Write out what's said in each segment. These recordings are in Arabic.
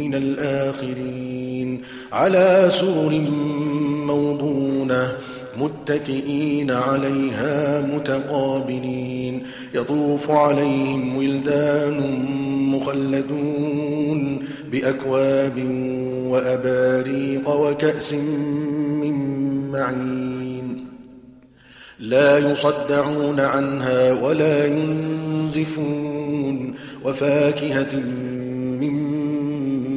الآخرين على سور موضونة متكئين عليها متقابلين يطوف عليهم ولدان مخلدون بأكواب وأباريق وكأس من معين لا يصدعون عنها ولا ينزفون وفاكهة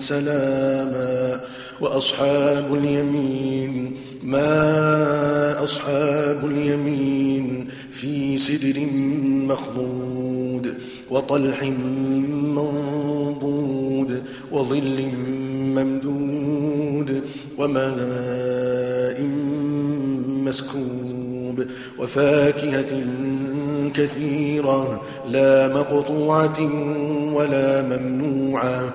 سلاما وأصحاب اليمين ما أصحاب اليمين في سدر مخضود وطلح منضود وظل ممدود وماء مسكوب وفاكهة كثيرة لا مقطوعة ولا ممنوعة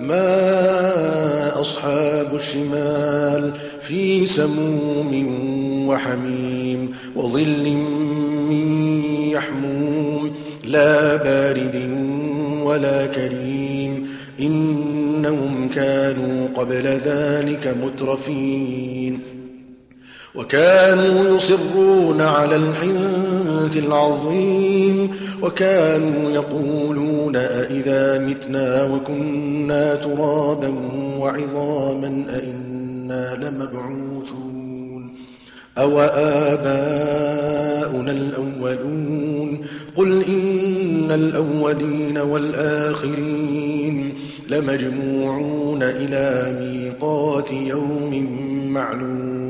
ما أصحاب الشمال في سموم وحميم وظل من يحموم لا بارد ولا كريم إنهم كانوا قبل ذلك مترفين وكانوا يصرون على الحنث العظيم وكانوا يقولون أئذا متنا وكنا ترابا وعظاما أئنا لمبعوثون أو آباؤنا الأولون قل إن الأولين والآخرين لمجموعون إلى ميقات يوم معلوم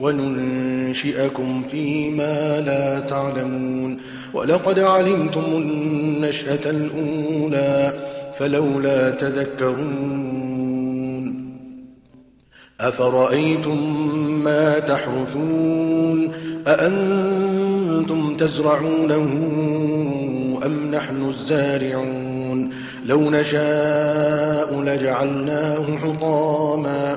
وننشئكم فيما لا تعلمون. ولقد علمتم النشأة الأولى فلولا تذكرون. أفرأيتم ما تحرثون؟ أأنتم تزرعونه أم نحن الزارعون؟ لو نشاء لجعلناه حطاما.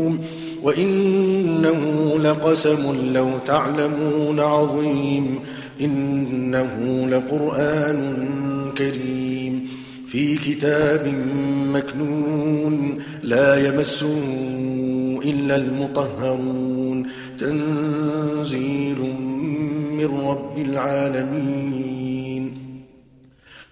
وإنه لقسم لو تعلمون عظيم. إنه لقرآن كريم. في كتاب مكنون. لا يمسه إلا المطهرون. تنزيل من رب العالمين.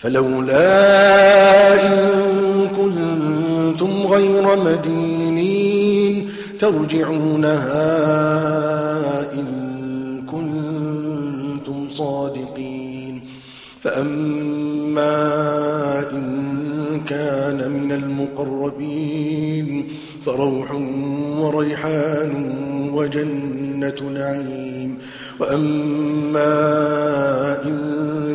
فلولا إن كنتم غير مدينين ترجعونها إن صادقين. فأما إن كان من المقربين فروح وريحان وجنة نعيم. وأما إن